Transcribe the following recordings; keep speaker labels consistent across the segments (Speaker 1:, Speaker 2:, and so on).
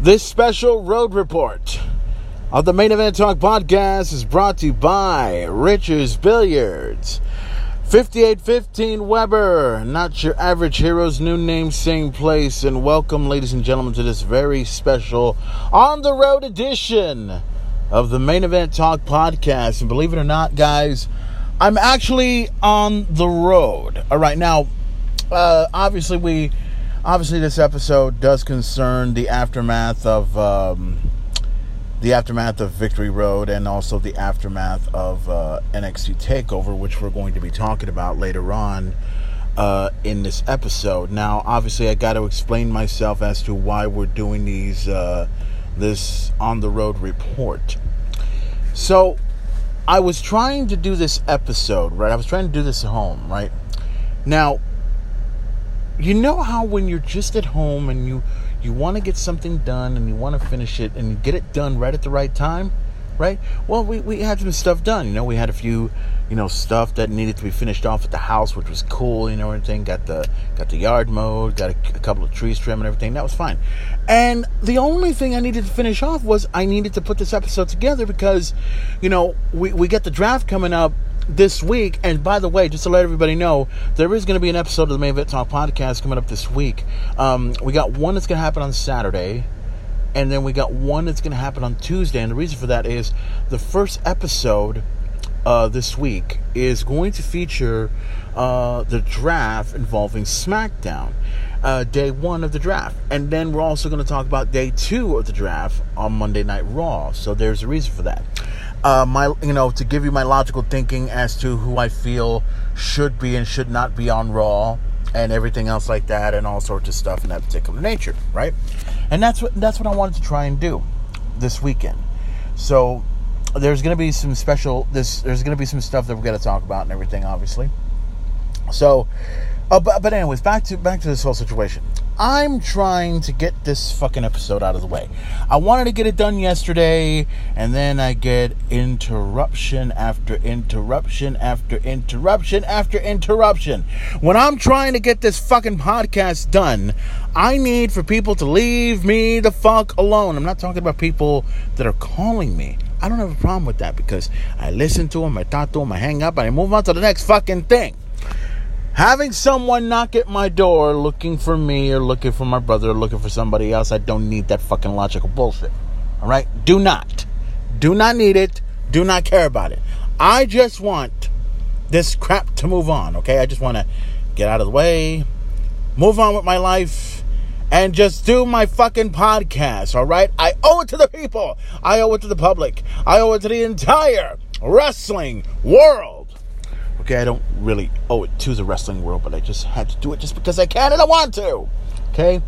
Speaker 1: This special road report of the Main Event Talk podcast is brought to you by Richards Billiards. 5815 Weber, not your average hero's new name, same place. And welcome, ladies and gentlemen, to this very special on the road edition of the Main Event Talk podcast. And believe it or not, guys, I'm actually on the road. All right, now, uh, obviously, we obviously this episode does concern the aftermath of um, the aftermath of Victory Road and also the aftermath of uh, NXT Takeover, which we're going to be talking about later on uh, in this episode. Now, obviously, I got to explain myself as to why we're doing these uh, this on the road report. So, I was trying to do this episode, right? I was trying to do this at home, right? Now, you know how when you're just at home and you you want to get something done and you want to finish it and get it done right at the right time right? Well we, we had some stuff done. You know we had a few you know stuff that needed to be finished off at the house which was cool you know everything. Got the got the yard mowed got a, a couple of trees trimmed and everything. That was fine. And the only thing i needed to finish off was i needed to put this episode together because you know we, we get the draft coming up this week. And by the way, just to let everybody know, there is going to be an episode of the Main Event Talk podcast coming up this week. Um, we got one that's going to happen on Saturday, and then we got one that's going to happen on Tuesday. And the reason for that is the first episode uh, this week is going to feature uh, the draft involving SmackDown. Uh, day one of the draft. And then we're also going to talk about day two of the draft on Monday Night Raw. So there's a reason for that uh, my you know to give you my logical thinking as to who I feel should be and should not be on Raw and everything else like that and all sorts of stuff in that particular nature, right? And that's what that's what I wanted to try and do this weekend. So there's going to be some special this there's going to be some stuff that we're going to talk about and everything obviously. So uh, but, but anyways, back to back to this whole situation. I'm trying to get this fucking episode out of the way. I wanted to get it done yesterday, and then I get interruption after interruption after interruption after interruption. When I'm trying to get this fucking podcast done, I need for people to leave me the fuck alone. I'm not talking about people that are calling me. I don't have a problem with that because I listen to them, I talk to them, I hang up, and I move on to the next fucking thing. Having someone knock at my door looking for me or looking for my brother or looking for somebody else, I don't need that fucking logical bullshit. All right? Do not. Do not need it. Do not care about it. I just want this crap to move on, okay? I just want to get out of the way, move on with my life, and just do my fucking podcast, all right? I owe it to the people. I owe it to the public. I owe it to the entire wrestling world. Okay, I don't really owe it to the wrestling world, but I just had to do it just because I can and I want to. Okay.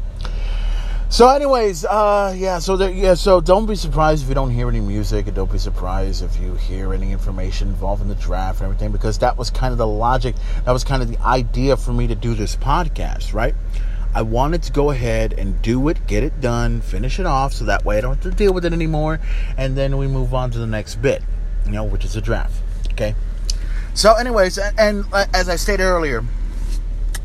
Speaker 1: So, anyways, uh, yeah. So, there, yeah. So, don't be surprised if you don't hear any music, and don't be surprised if you hear any information involving the draft and everything, because that was kind of the logic. That was kind of the idea for me to do this podcast, right? I wanted to go ahead and do it, get it done, finish it off, so that way I don't have to deal with it anymore, and then we move on to the next bit, you know, which is the draft. Okay. So, anyways, and, and uh, as I stated earlier,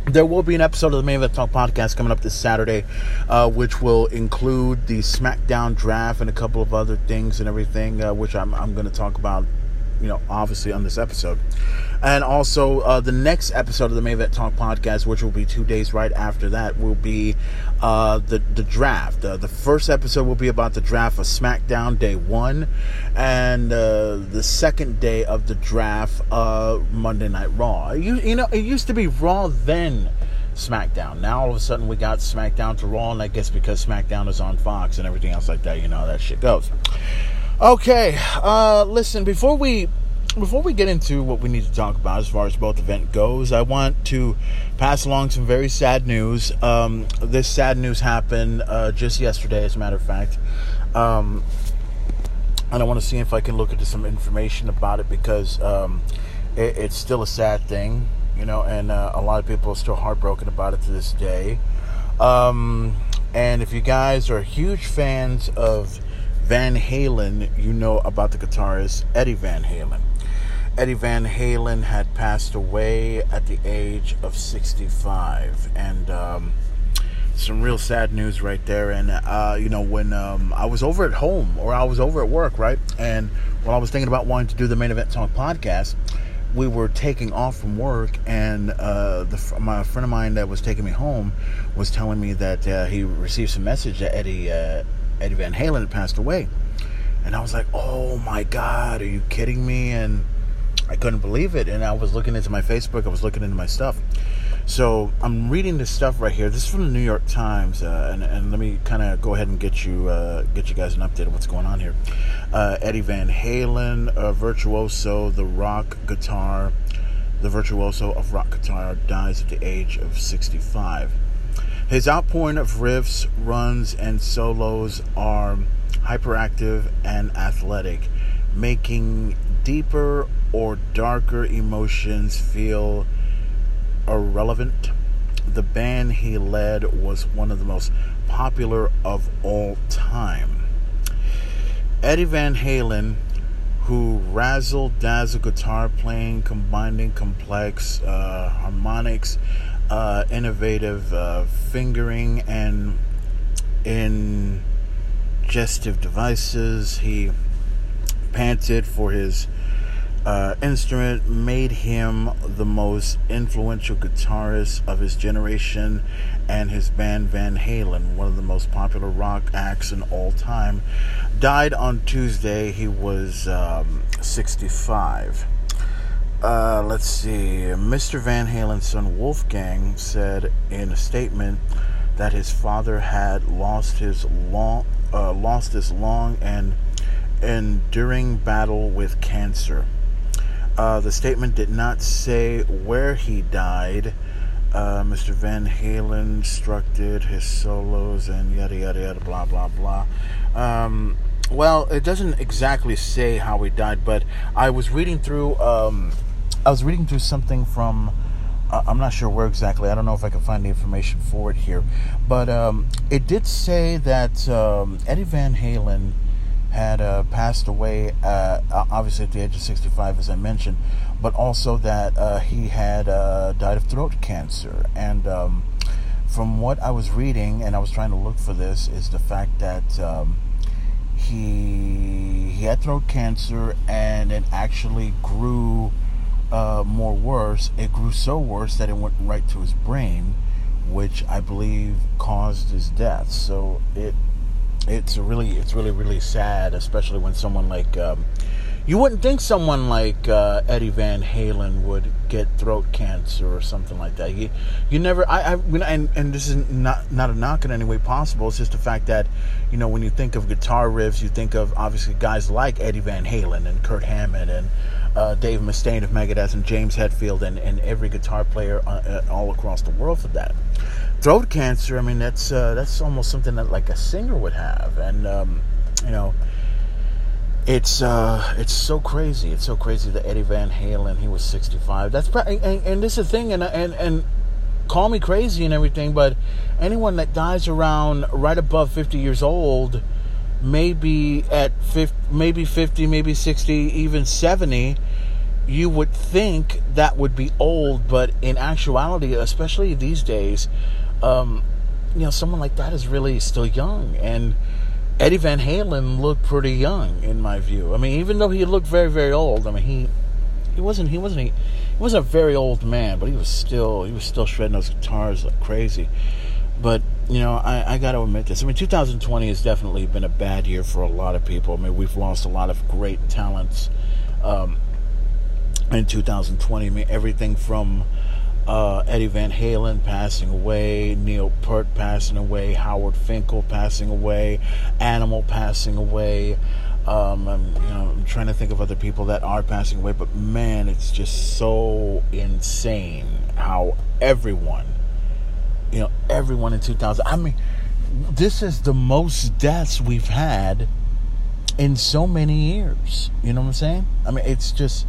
Speaker 1: there will be an episode of the Main Event Talk podcast coming up this Saturday, uh, which will include the SmackDown draft and a couple of other things and everything, uh, which I'm, I'm going to talk about you know, obviously on this episode. And also, uh, the next episode of the Main Event Talk podcast, which will be two days right after that, will be uh, the the draft. Uh, the first episode will be about the draft of SmackDown Day One, and uh, the second day of the draft, Monday Night Raw. You you know, it used to be Raw then. SmackDown. Now all of a sudden we got SmackDown to Raw, and I guess because SmackDown is on Fox and everything else like that, you know how that shit goes. Okay, uh, listen, before we before we get into what we need to talk about as far as both event goes, I want to pass along some very sad news. Um, this sad news happened uh, just yesterday, as a matter of fact. Um, and I want to see if I can look into some information about it because um, it, it's still a sad thing, you know, and uh, a lot of people are still heartbroken about it to this day. Um, and if you guys are huge fans of Van Halen, you know about the guitarist Eddie Van Halen. Eddie Van Halen had passed away at the age of 65, and um, some real sad news right there. And uh, you know, when um, I was over at home or I was over at work, right, and while I was thinking about wanting to do the main event talk podcast, we were taking off from work, and uh, the, my friend of mine that was taking me home was telling me that uh, he received some message that Eddie uh, Eddie Van Halen had passed away, and I was like, "Oh my God, are you kidding me?" And I couldn't believe it, and I was looking into my Facebook, I was looking into my stuff. So I'm reading this stuff right here. This is from the New York Times, uh, and, and, let me kind of go ahead and get you uh, get you guys an update of what's going on here. Uh, Eddie Van Halen, virtuoso, the rock guitar, the virtuoso of rock guitar, dies at the age of 65. His outpouring of riffs, runs, and solos are hyperactive and athletic, making deeper or darker emotions feel irrelevant. The band he led was one of the most popular of all time. Eddie Van Halen, who razzle dazzle guitar playing, combining complex uh, harmonics, uh, innovative uh, fingering, and ingestive devices. He panted for his uh, instrument made him the most influential guitarist of his generation, and his band Van Halen, one of the most popular rock acts in all time, died on Tuesday. He was um, 65. Uh, let's see. Mr. Van Halen's son Wolfgang said in a statement that his father had lost his long, uh, lost this long and enduring battle with cancer. Uh, the statement did not say where he died. Uh, Mr. Van Halen instructed his solos and yada yada yada blah blah blah. Um, well, it doesn't exactly say how he died, but I was reading through. Um, I was reading through something from. Uh, I'm not sure where exactly. I don't know if I can find the information for it here, but um, it did say that um, Eddie Van Halen had uh, passed away, uh, obviously at the age of 65, as I mentioned, but also that uh, he had uh, died of throat cancer. And um, from what I was reading, and I was trying to look for this, is the fact that um, he he had throat cancer, and it actually grew uh, more worse. It grew so worse that it went right to his brain, which I believe caused his death. So it it's really it's really really sad, especially when someone like um, you wouldn't think someone like uh, Eddie Van Halen would get throat cancer or something like that. You you never I, I and and this is not not a knock in any way possible. It's just the fact that you know when you think of guitar riffs, you think of obviously guys like Eddie Van Halen and Kirk Hammett and uh, Dave Mustaine of Megadeth and James Hetfield and, and every guitar player uh, uh all across the world for that throat cancer, I mean, that's uh, that's almost something that like a singer would have, and um, you know, it's uh, it's so crazy. It's so crazy that Eddie Van Halen, he was 65. That's and, and this is the thing, and and and call me crazy and everything, but anyone that dies around right above 50 years old, maybe at 50, maybe 50, maybe 60, even 70 you would think that would be old, but in actuality, especially these days, um, you know, someone like that is really still young. And Eddie Van Halen looked pretty young, in my view. I mean, even though he looked very, very old, I mean, he he wasn't he wasn't he, he wasn't a very old man, but he was still he was still shredding those guitars like crazy. But you know, I, I got to admit this. I mean, 2020 has definitely been a bad year for a lot of people. I mean, we've lost a lot of great talents um, in 2020. I mean, everything from uh, Eddie Van Halen passing away, Neil Peart passing away, Howard Finkel passing away, Animal passing away. Um, I'm, you know, I'm trying to think of other people that are passing away, but man, it's just so insane how everyone, you know, everyone in 2000. I mean, this is the most deaths we've had in so many years. You know what I'm saying? I mean, it's just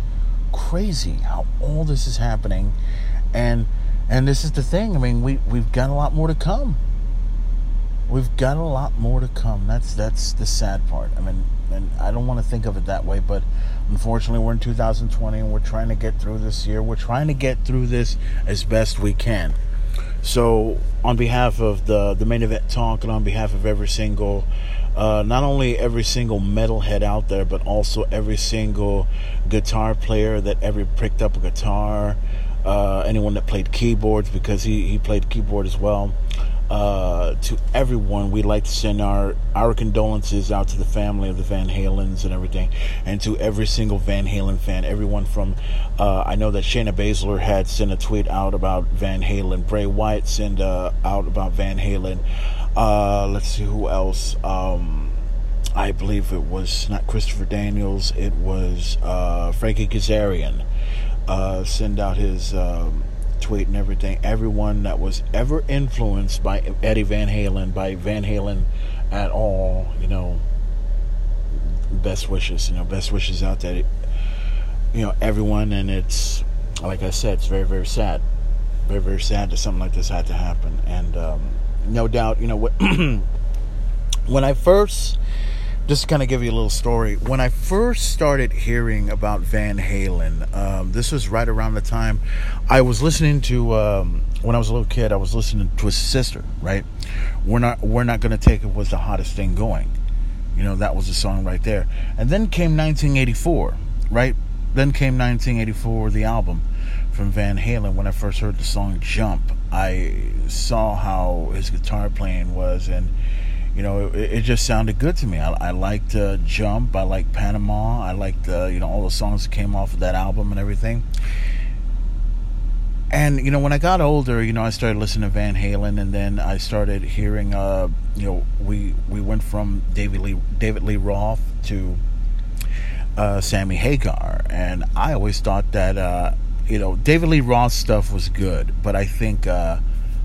Speaker 1: crazy how all this is happening and and this is the thing. I mean, we we've got a lot more to come. We've got a lot more to come. That's that's the sad part. I mean, and I don't want to think of it that way, but unfortunately, we're in 2020 and we're trying to get through this year. We're trying to get through this as best we can. So, on behalf of the the main event talk, and on behalf of every single, uh, not only every single metalhead out there, but also every single guitar player that ever picked up a guitar, uh, anyone that played keyboards because he he played keyboard as well uh, to everyone, we'd like to send our, our condolences out to the family of the Van Halens and everything, and to every single Van Halen fan. Everyone from, uh, I know that Shayna Baszler had sent a tweet out about Van Halen. Bray Wyatt sent uh, out about Van Halen. Uh, let's see who else. Um, I believe it was not Christopher Daniels. It was uh, Frankie Kazarian. Uh, send out his. Um, and everything, everyone that was ever influenced by Eddie Van Halen, by Van Halen at all, you know, best wishes, you know, best wishes out there, you know, everyone. And it's, like I said, it's very, very sad. Very, very sad that something like this had to happen. And um, no doubt, you know, when I first just to kind of give you a little story. When I first started hearing about Van Halen, um, this was right around the time I was listening to. Um, when I was a little kid, I was listening to Twisted Sister. Right, we're not we're not gonna take it was the hottest thing going. You know that was the song right there. And then came 1984. Right, then came 1984, the album from Van Halen. When I first heard the song Jump, I saw how his guitar playing was and you know, it, it, just sounded good to me. I, I liked uh, Jump. I liked Panama. I liked, uh, you know, all the songs that came off of that album and everything. And, you know, when I got older, you know, I started listening to Van Halen and then I started hearing, uh, you know, we, we went from David Lee, David Lee Roth to uh, Sammy Hagar. And I always thought that, uh, you know, David Lee Roth stuff was good, but I think, uh,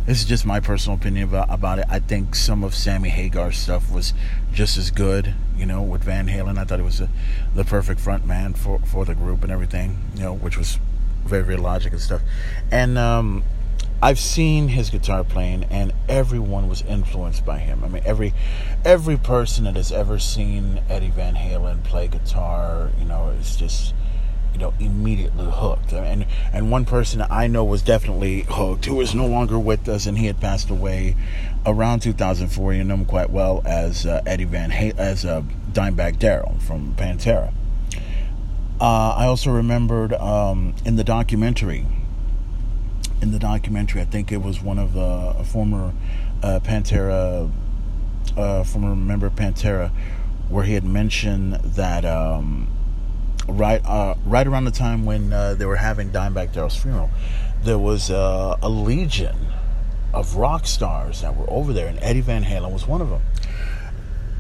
Speaker 1: this is just my personal opinion about, about it. I think some of Sammy Hagar's stuff was just as good, you know, with Van Halen. I thought it was a, the perfect front man for, for the group and everything, you know, which was very, very logic and stuff. And um, I've seen his guitar playing, and everyone was influenced by him. I mean, every every person that has ever seen Eddie Van Halen play guitar, you know, is just you know, immediately hooked. And and one person I know was definitely hooked, who is no longer with us, and he had passed away around 2004. You know him quite well as uh, Eddie Van Halen, as uh, Dimebag Darrell from Pantera. Uh, I also remembered um, in the documentary. In the documentary, I think it was one of the uh, former uh, Pantera, uh, former member of Pantera, where he had mentioned that. Um, right uh, right around the time when uh, they were having Dimebag Darrell's funeral, there was uh, a legion of rock stars that were over there, and Eddie Van Halen was one of them.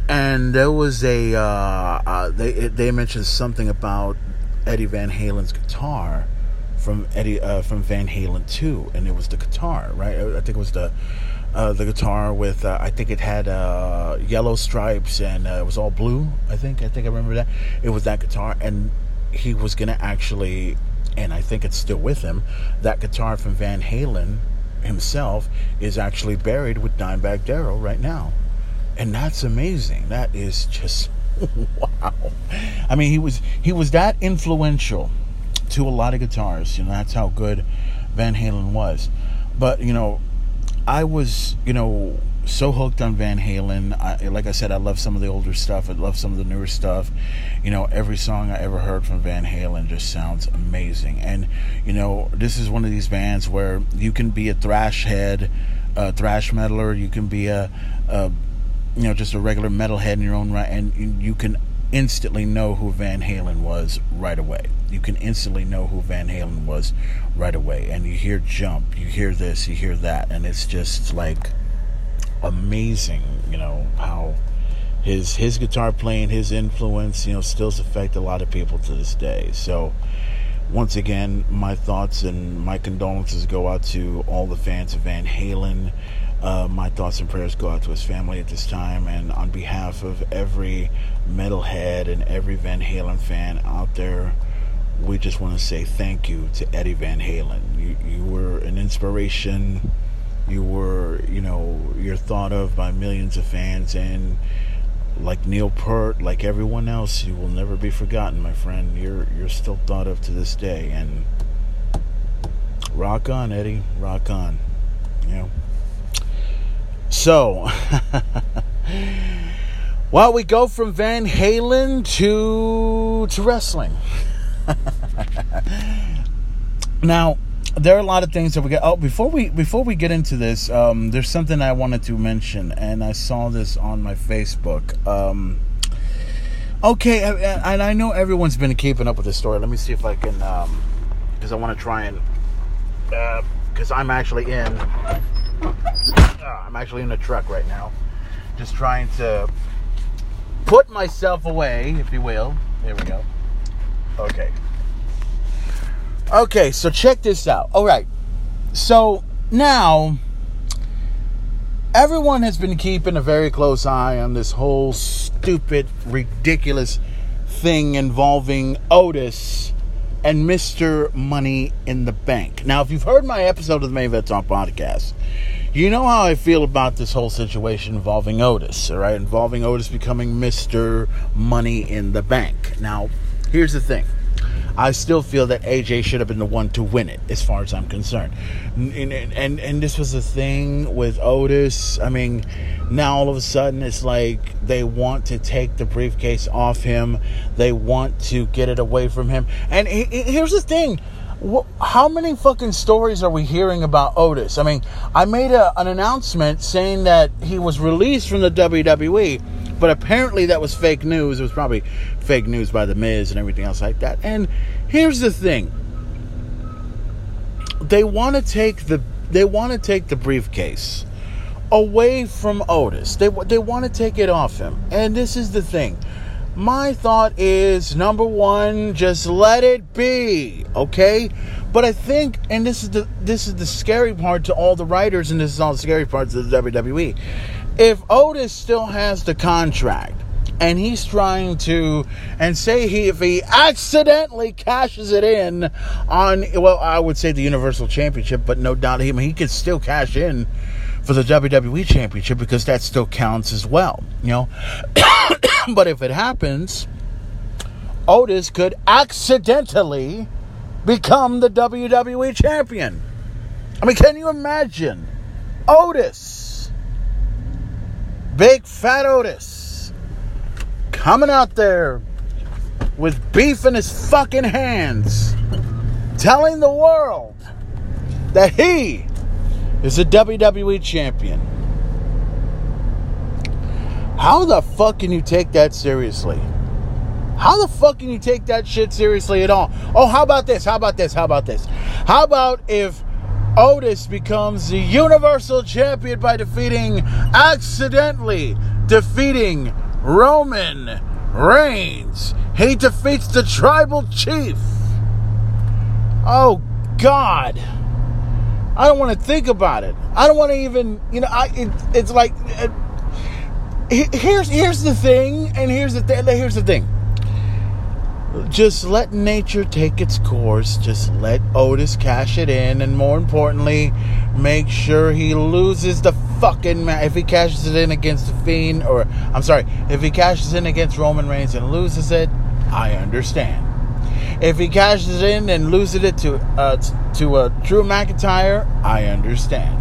Speaker 1: And there was a uh, uh, they they mentioned something about Eddie Van Halen's guitar from Eddie uh, from Van Halen 2, and it was the guitar, right? I think it was the uh, the guitar with uh, I think it had uh, yellow stripes and uh, it was all blue. I think I think I remember that it was that guitar, and he was gonna actually, and I think it's still with him. That guitar from Van Halen himself is actually buried with Dimebag Darrell right now, and that's amazing. That is just wow. I mean, he was he was that influential to a lot of guitars. You know, that's how good Van Halen was. But you know, I was, you know, so hooked on Van Halen. I, like I said, I love some of the older stuff. I love some of the newer stuff. You know, every song I ever heard from Van Halen just sounds amazing. And you know, this is one of these bands where you can be a thrash head, a thrash metaler. You can be a, a you know, just a regular metalhead in your own right, and you can instantly know who Van Halen was right away. You can instantly know who Van Halen was right away. And you hear Jump, you hear this, you hear that, and it's just like amazing, you know, how his his guitar playing, his influence, you know, still affect a lot of people to this day. So once again, my thoughts and my condolences go out to all the fans of Van Halen. Uh, my thoughts and prayers go out to his family at this time, and on behalf of every metalhead and every Van Halen fan out there, we just want to say thank you to Eddie Van Halen. You, you were an inspiration. You were, you know, you're thought of by millions of fans, and like Neil Peart, like everyone else, you will never be forgotten, my friend. You're you're still thought of to this day, and rock on, Eddie, rock on. You know. So, well, we go from Van Halen to to wrestling. now, there are a lot of things that we get. Oh, before we before we get into this, um, there's something I wanted to mention, and I saw this on my Facebook. Um, okay, and I know everyone's been keeping up with this story. Let me see if I can, because um, I want to try and, because uh, I'm actually in, uh, I'm actually in a truck right now, just trying to put myself away, if you will. There we go. Okay. Okay, so check this out. All right. So now everyone has been keeping a very close eye on this whole stupid, ridiculous thing involving Otis and Mr. Money in the Bank. Now, if you've heard my episode of the Main Event Talk podcast, you know how I feel about this whole situation involving Otis, all right? Involving Otis becoming Mr. Money in the Bank. Now, here's the thing. I still feel that AJ should have been the one to win it, as far as I'm concerned. And and, and, this was the thing with Otis. I mean, now all of a sudden it's like they want to take the briefcase off him. They want to get it away from him. And he, he, here's the thing. How many fucking stories are we hearing about Otis? I mean, I made a, an announcement saying that he was released from the WWE but apparently that was fake news. It was probably fake news by The Miz and everything else like that. And here's the thing. They want to take the they want to take the briefcase away from Otis. They they want to take it off him. And this is the thing. My thought is number 1, just let it be, okay? But I think and this is the this is the scary part to all the writers and this is all the scary parts of the WWE if Otis still has the contract and he's trying to and say he if he accidentally cashes it in on well I would say the Universal Championship but no doubt him he could still cash in for the WWE Championship because that still counts as well you know? But if it happens Otis could accidentally become the WWE champion. I mean can you imagine? Otis Big Fat Otis coming out there with beef in his fucking hands, telling the world that he is a WWE champion. How the fuck can you take that seriously? How the fuck can you take that shit seriously at all? Oh, how about this? How about this? How about this? How about if Otis becomes the Universal Champion by defeating, accidentally defeating Roman Reigns. He defeats the Tribal Chief. Oh, God. I don't want to think about it. I don't want to even, you know, I, it, it's like, it, here's, here's the thing, and here's the, th- here's the thing just let nature take its course. Just let Otis cash it in, and more importantly, make sure he loses the fucking match. If he cashes it in against the Fiend, or I'm sorry, if he cashes in against Roman Reigns and loses it, I understand. If he cashes in and loses it to uh, to uh, Drew McIntyre, I understand.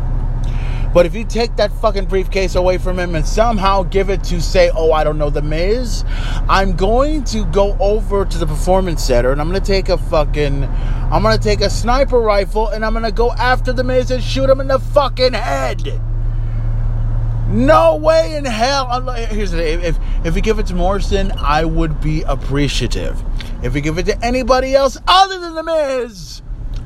Speaker 1: But if you take that fucking briefcase away from him and somehow give it to, say, oh, I don't know, The Miz, I'm going to go over to the performance center and I'm going to take a fucking, I'm going to take a sniper rifle and I'm going to go after The Miz and shoot him in the fucking head. No way in hell. Here's the thing. If, if you give it to Morrison, I would be appreciative. If you give it to anybody else other than The Miz,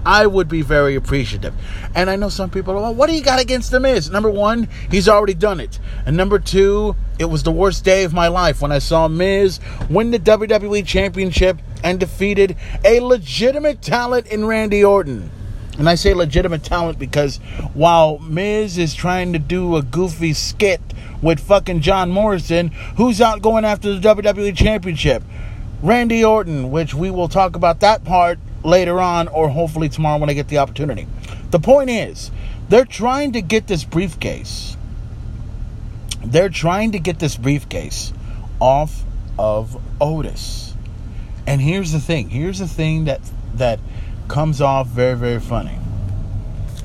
Speaker 1: I would be very appreciative. And I know some people are, well, what do you got against The Miz? Number one, he's already done it. And number two, it was the worst day of my life when I saw Miz win the WWE Championship and defeated a legitimate talent in Randy Orton. And I say legitimate talent because while Miz is trying to do a goofy skit with fucking John Morrison, who's out going after the WWE Championship? Randy Orton, which we will talk about that part later on or hopefully tomorrow when I get the opportunity. The point is, they're trying to get this briefcase. They're trying to get this briefcase off of Otis. And here's the thing. Here's the thing that that comes off very very funny.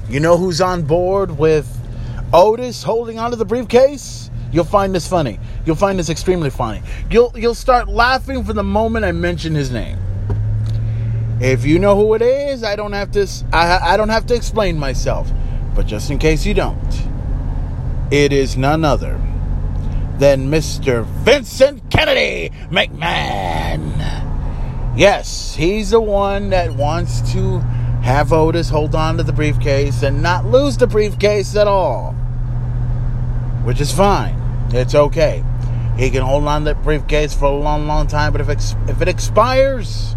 Speaker 1: You know who's on board with Otis holding onto the briefcase? You'll find this funny. You'll find this extremely funny. You'll you'll start laughing from the moment I mention his name. If you know who it is, I don't have to I, I don't have to explain myself. But just in case you don't, it is none other than Mr. Vincent Kennedy McMahon. Yes, he's the one that wants to have Otis hold on to the briefcase and not lose the briefcase at all. Which is fine. It's okay. He can hold on to that briefcase for a long, long time, but if, if it expires,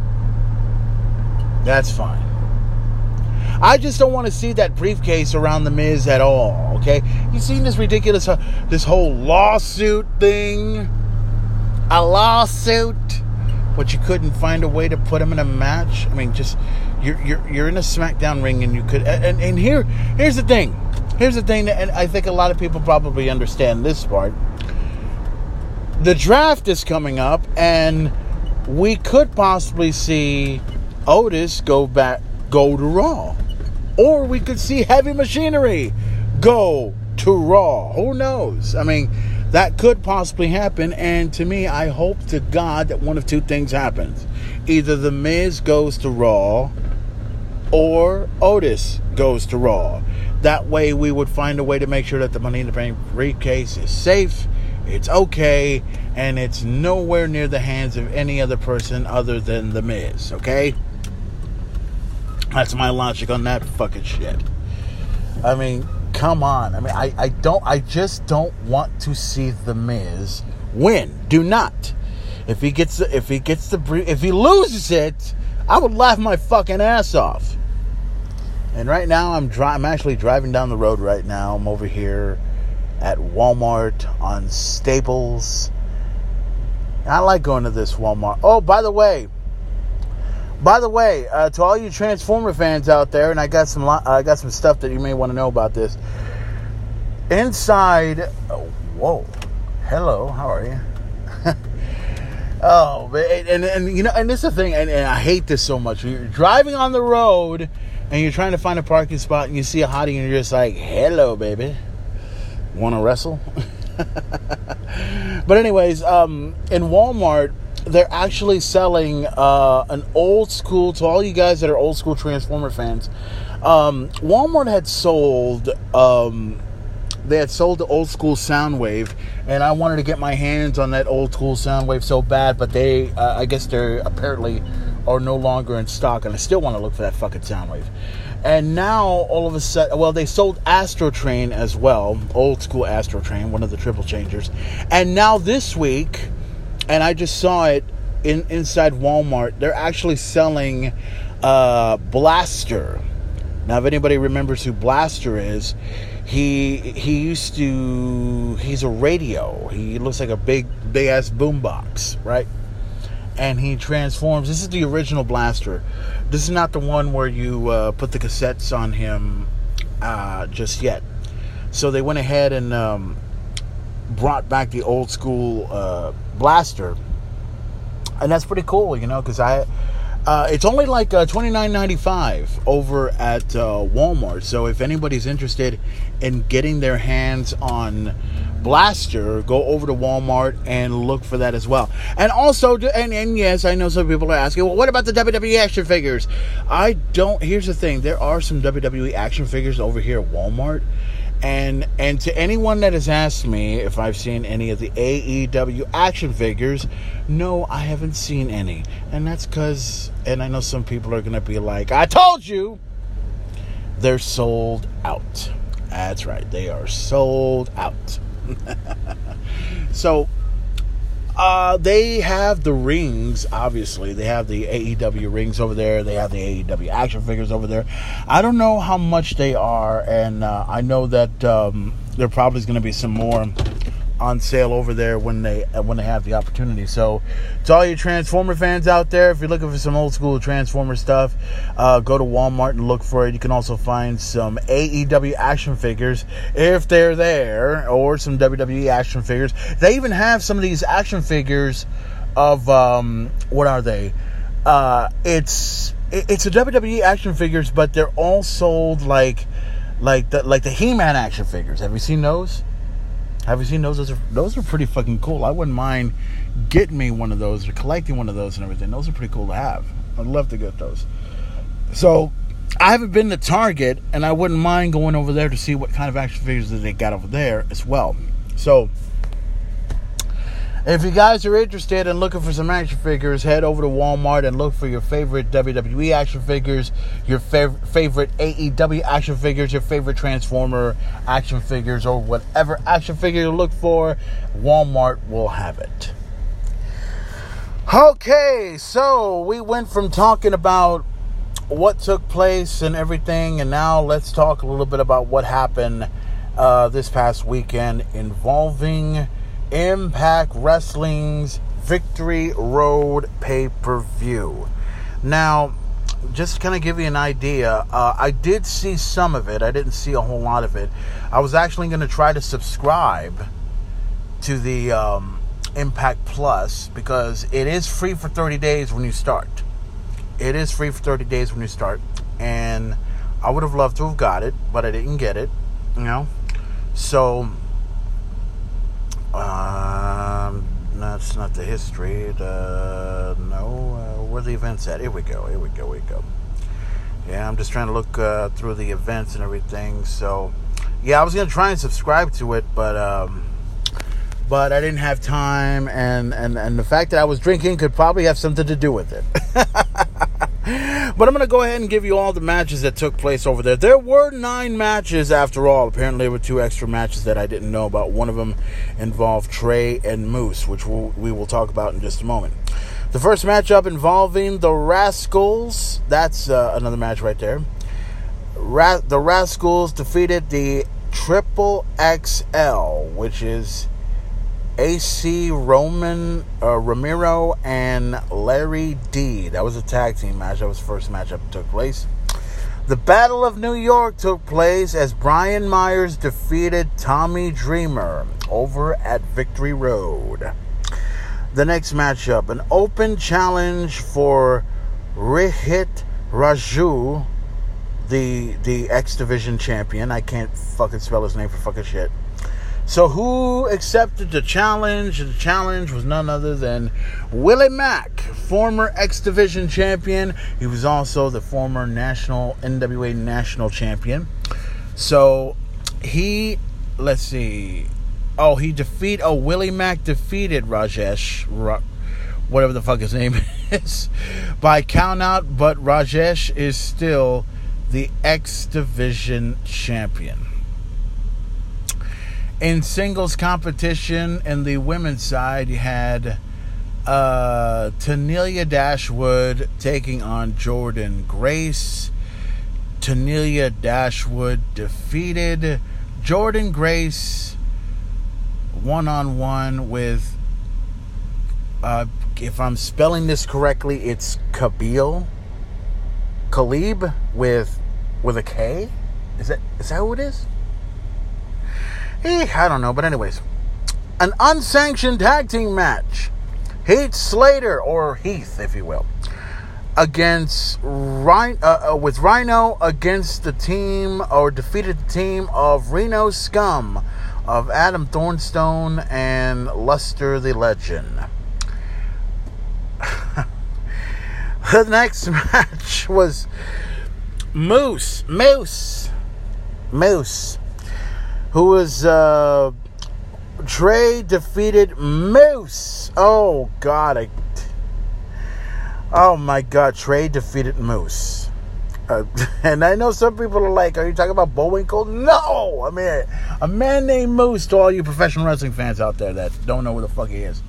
Speaker 1: that's fine. I just don't want to see that briefcase around the Miz at all. Okay, you've seen this ridiculous, uh, this whole lawsuit thing? A lawsuit, but you couldn't find a way to put him in a match. I mean, just you're you're you're in a SmackDown ring, and you could. And, and here here's the thing. Here's the thing, that, and I think a lot of people probably understand this part. The draft is coming up, and we could possibly see Otis go back, go to Raw, or we could see Heavy Machinery go to Raw. Who knows? I mean, that could possibly happen. And to me, I hope to God that one of two things happens: either The Miz goes to Raw, or Otis goes to Raw. That way, we would find a way to make sure that the Money in the Bank briefcase is safe, it's okay, and it's nowhere near the hands of any other person other than The Miz, okay? That's my logic on that fucking shit. I mean, come on. I mean, I, I don't, I just don't want to see The Miz win. Do not. If he gets, the, if he gets the, if he loses it, I would laugh my fucking ass off. And right now, I'm dri- I'm actually driving down the road right now. I'm over here at Walmart on Staples. I like going to this Walmart. Oh, by the way, by the way, uh, to all you Transformer fans out there, and I got some I got some stuff that you may want to know about this. Inside, oh, whoa, hello, how are you? oh, and, and, and you know, and this is the thing, and, and I hate this so much. You're driving on the road and you're trying to find a parking spot and you see a hottie and you're just like, hello, baby. Want to wrestle? but, anyways, um, in Walmart, they're actually selling uh, an old school, to all you guys that are old school Transformer fans, um, Walmart had sold. Um, they had sold the old school Soundwave, and I wanted to get my hands on that old school Soundwave so bad, but they, uh, I guess they're apparently are no longer in stock, and I still want to look for that fucking Soundwave. And now, all of a sudden, well, they sold Astrotrain as well, old school Astrotrain, one of the triple changers. And now this week, and I just saw it in inside Walmart, they're actually selling uh, Blaster. Now, if anybody remembers who Blaster is, he he used to he's a radio. He looks like a big big ass boombox, right? and he transforms. This is the original blaster. This is not the one where you uh, put the cassettes on him uh, just yet. So they went ahead and um, brought back the old school uh, blaster, and that's pretty cool, you know, because I. Uh, it's only like uh, twenty nine ninety five over at uh, Walmart. So if anybody's interested in getting their hands on Blaster, go over to Walmart and look for that as well. And also, and, and yes, I know some people are asking, well, what about the WWE action figures? I don't. Here's the thing: there are some WWE action figures over here at Walmart. And and to anyone that has asked me if I've seen any of the AEW action figures, no, I haven't seen any. And that's because, and I know some people are going to be like, I told you, they're sold out. That's right, they are sold out. so uh, they have the rings, obviously. They have the AEW rings over there. They have the AEW action figures over there. I don't know how much they are, and uh, I know that um, there probably is going to be some more on sale over there when they when they have the opportunity. So, to all you Transformer fans out there, if you're looking for some old school Transformer stuff, uh, go to Walmart and look for it. You can also find some AEW action figures if they're there, or some WWE action figures. They even have some of these action figures of um, what are they? Uh, it's it's a WWE action figures, but they're all sold like like the like the He-Man action figures. Have you seen those? Have you seen those? Those are those are pretty fucking cool. I wouldn't mind getting me one of those or collecting one of those and everything. Those are pretty cool to have. I'd love to get those. So I haven't been to Target, and I wouldn't mind going over there to see what kind of action figures that they got over there as well. So if you guys are interested in looking for some action figures, head over to Walmart and look for your favorite WWE action figures, your fav- favorite AEW action figures, your favorite Transformer action figures, or whatever action figure you look for. Walmart will have it. Okay, so we went from talking about what took place and everything, and now let's talk a little bit about what happened uh, this past weekend involving Impact Wrestling's Victory Road pay per view. Now, just to kind of give you an idea, uh, I did see some of it. I didn't see a whole lot of it. I was actually going to try to subscribe to the um, Impact Plus because it is free for 30 days when you start. It is free for 30 days when you start. And I would have loved to have got it, but I didn't get it. You know? So um, that's not the history. The, no, uh, where the events at? Here we go. Here we go. Here we go. Yeah, I'm just trying to look uh, through the events and everything. So, yeah, I was gonna try and subscribe to it, but um, but I didn't have time, and and and the fact that I was drinking could probably have something to do with it. But I'm going to go ahead and give you all the matches that took place over there. There were nine matches after all. Apparently, there were two extra matches that I didn't know about. One of them involved Trey and Moose, which we'll, we will talk about in just a moment. The first matchup involving the Rascals. That's uh, another match right there. Ra- the Rascals defeated the Triple XL, which is AC Roman uh, Romero and Larry D. That was a tag team match. That was the first matchup that took place. The Battle of New York took place as Brian Myers defeated Tommy Dreamer over at Victory Road. The next matchup, an open challenge for Rohit Raju, the the X Division champion. I can't fucking spell his name for fucking shit. So, who accepted the challenge? The challenge was none other than Willie Mack, former X Division champion. He was also the former national NWA national champion. So, he, let's see. Oh, he defeat. Oh, Willie Mack defeated Rajesh, whatever the fuck his name is, by count out. But Rajesh is still the X Division champion. In singles competition in the women's side, you had uh, Tenille Dashwood taking on Jordynne Grace. Tenille Dashwood defeated Jordynne Grace one on one with, uh, if I'm spelling this correctly, it's Kabil. Khalib with with a K. Is that is that who it is? Eh, I don't know, but anyways, an unsanctioned tag team match. Heath Slater or Heath, if you will, against uh, uh, with Rhino against the team or defeated the team of Reno Scum of Adam Thornstowe and Luster the Legend. the next match was Moose, Moose, Moose who was uh, Trey defeated Moose. Oh God, I. Oh my God, Trey defeated Moose. Uh, and I know some people are like, "Are you talking about Bullwinkle?" No, I mean a man named Moose. To all you professional wrestling fans out there that don't know who the fuck he is,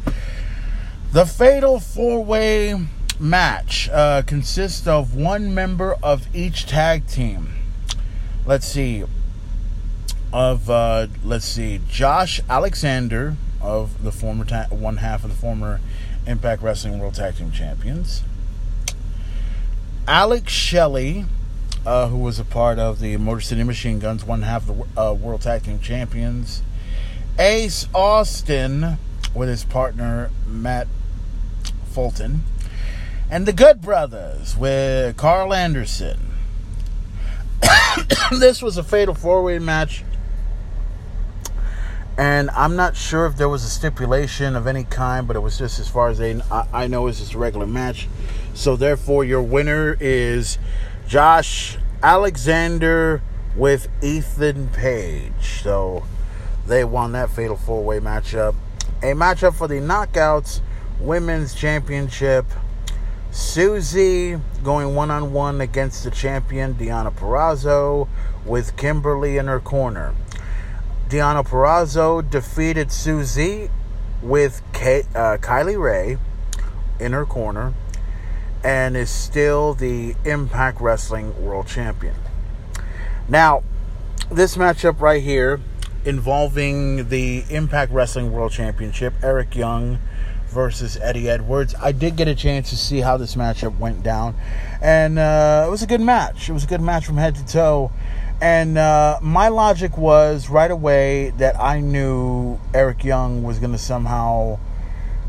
Speaker 1: the Fatal Four Way match uh, consists of one member of each tag team. Let's see of uh, let's see, Josh Alexander of the former ta- one half of the former Impact Wrestling World Tag Team Champions, Alex Shelley, uh, who was a part of the Motor City Machine Guns, one half of the uh, World Tag Team Champions, Ace Austin with his partner Matt Fulton, and the Good Brothers with Karl Anderson. this was a fatal four way match. And I'm not sure if there was a stipulation of any kind, but it was just as far as they, I, I know, it's just a regular match. So therefore, your winner is Josh Alexander with Ethan Page. So they won that fatal four way matchup. A matchup for the Knockouts Women's Championship. Susie going one on one against the champion Deonna Purrazzo with Kimberly in her corner. Deonna Purrazzo defeated Suzy with Kay, uh, Kylie Rae in her corner and is still the Impact Wrestling World Champion. Now, this matchup right here involving the Impact Wrestling World Championship, Eric Young versus Eddie Edwards. I did get a chance to see how this matchup went down, and uh, it was a good match. It was a good match from head to toe. And uh, my logic was right away that I knew Eric Young was going to somehow,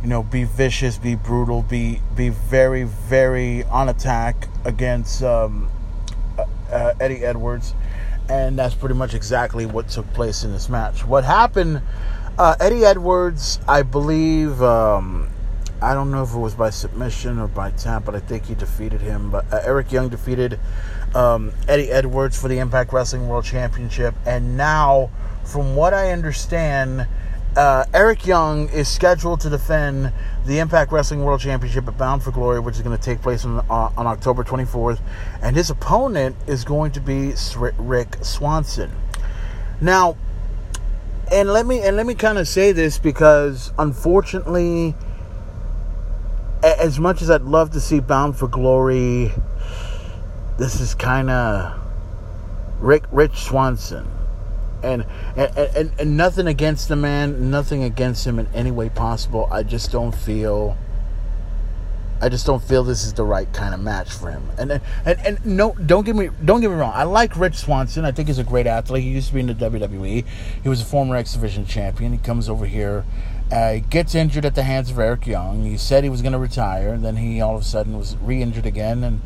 Speaker 1: you know, be vicious, be brutal, be be very, very on attack against um, uh, uh Eddie Edwards and that's pretty much exactly what took place in this match. What happened? Uh, Eddie Edwards, I believe. Um, I don't know if it was by submission or by tap, but I think he defeated him. But uh, Eric Young defeated um, Eddie Edwards for the Impact Wrestling World Championship, and now, from what I understand, uh, Eric Young is scheduled to defend the Impact Wrestling World Championship at Bound for Glory, which is going to take place on, uh, on October 24th. And his opponent is going to be Rick Swanson. Now, and let me and let me kind of say this because unfortunately, as much as I'd love to see Bound for Glory, this is kind of Rick Rich Swanson and and, and and nothing against the man, nothing against him in any way possible. I just don't feel. I just don't feel this is the right kind of match for him. And and, and no, don't get me don't get me wrong. I like Rich Swanson. I think he's a great athlete. He used to be in the WWE. He was a former X Division champion. He comes over here, uh, gets injured at the hands of Eric Young. He said he was going to retire, and then he all of a sudden was re-injured again, and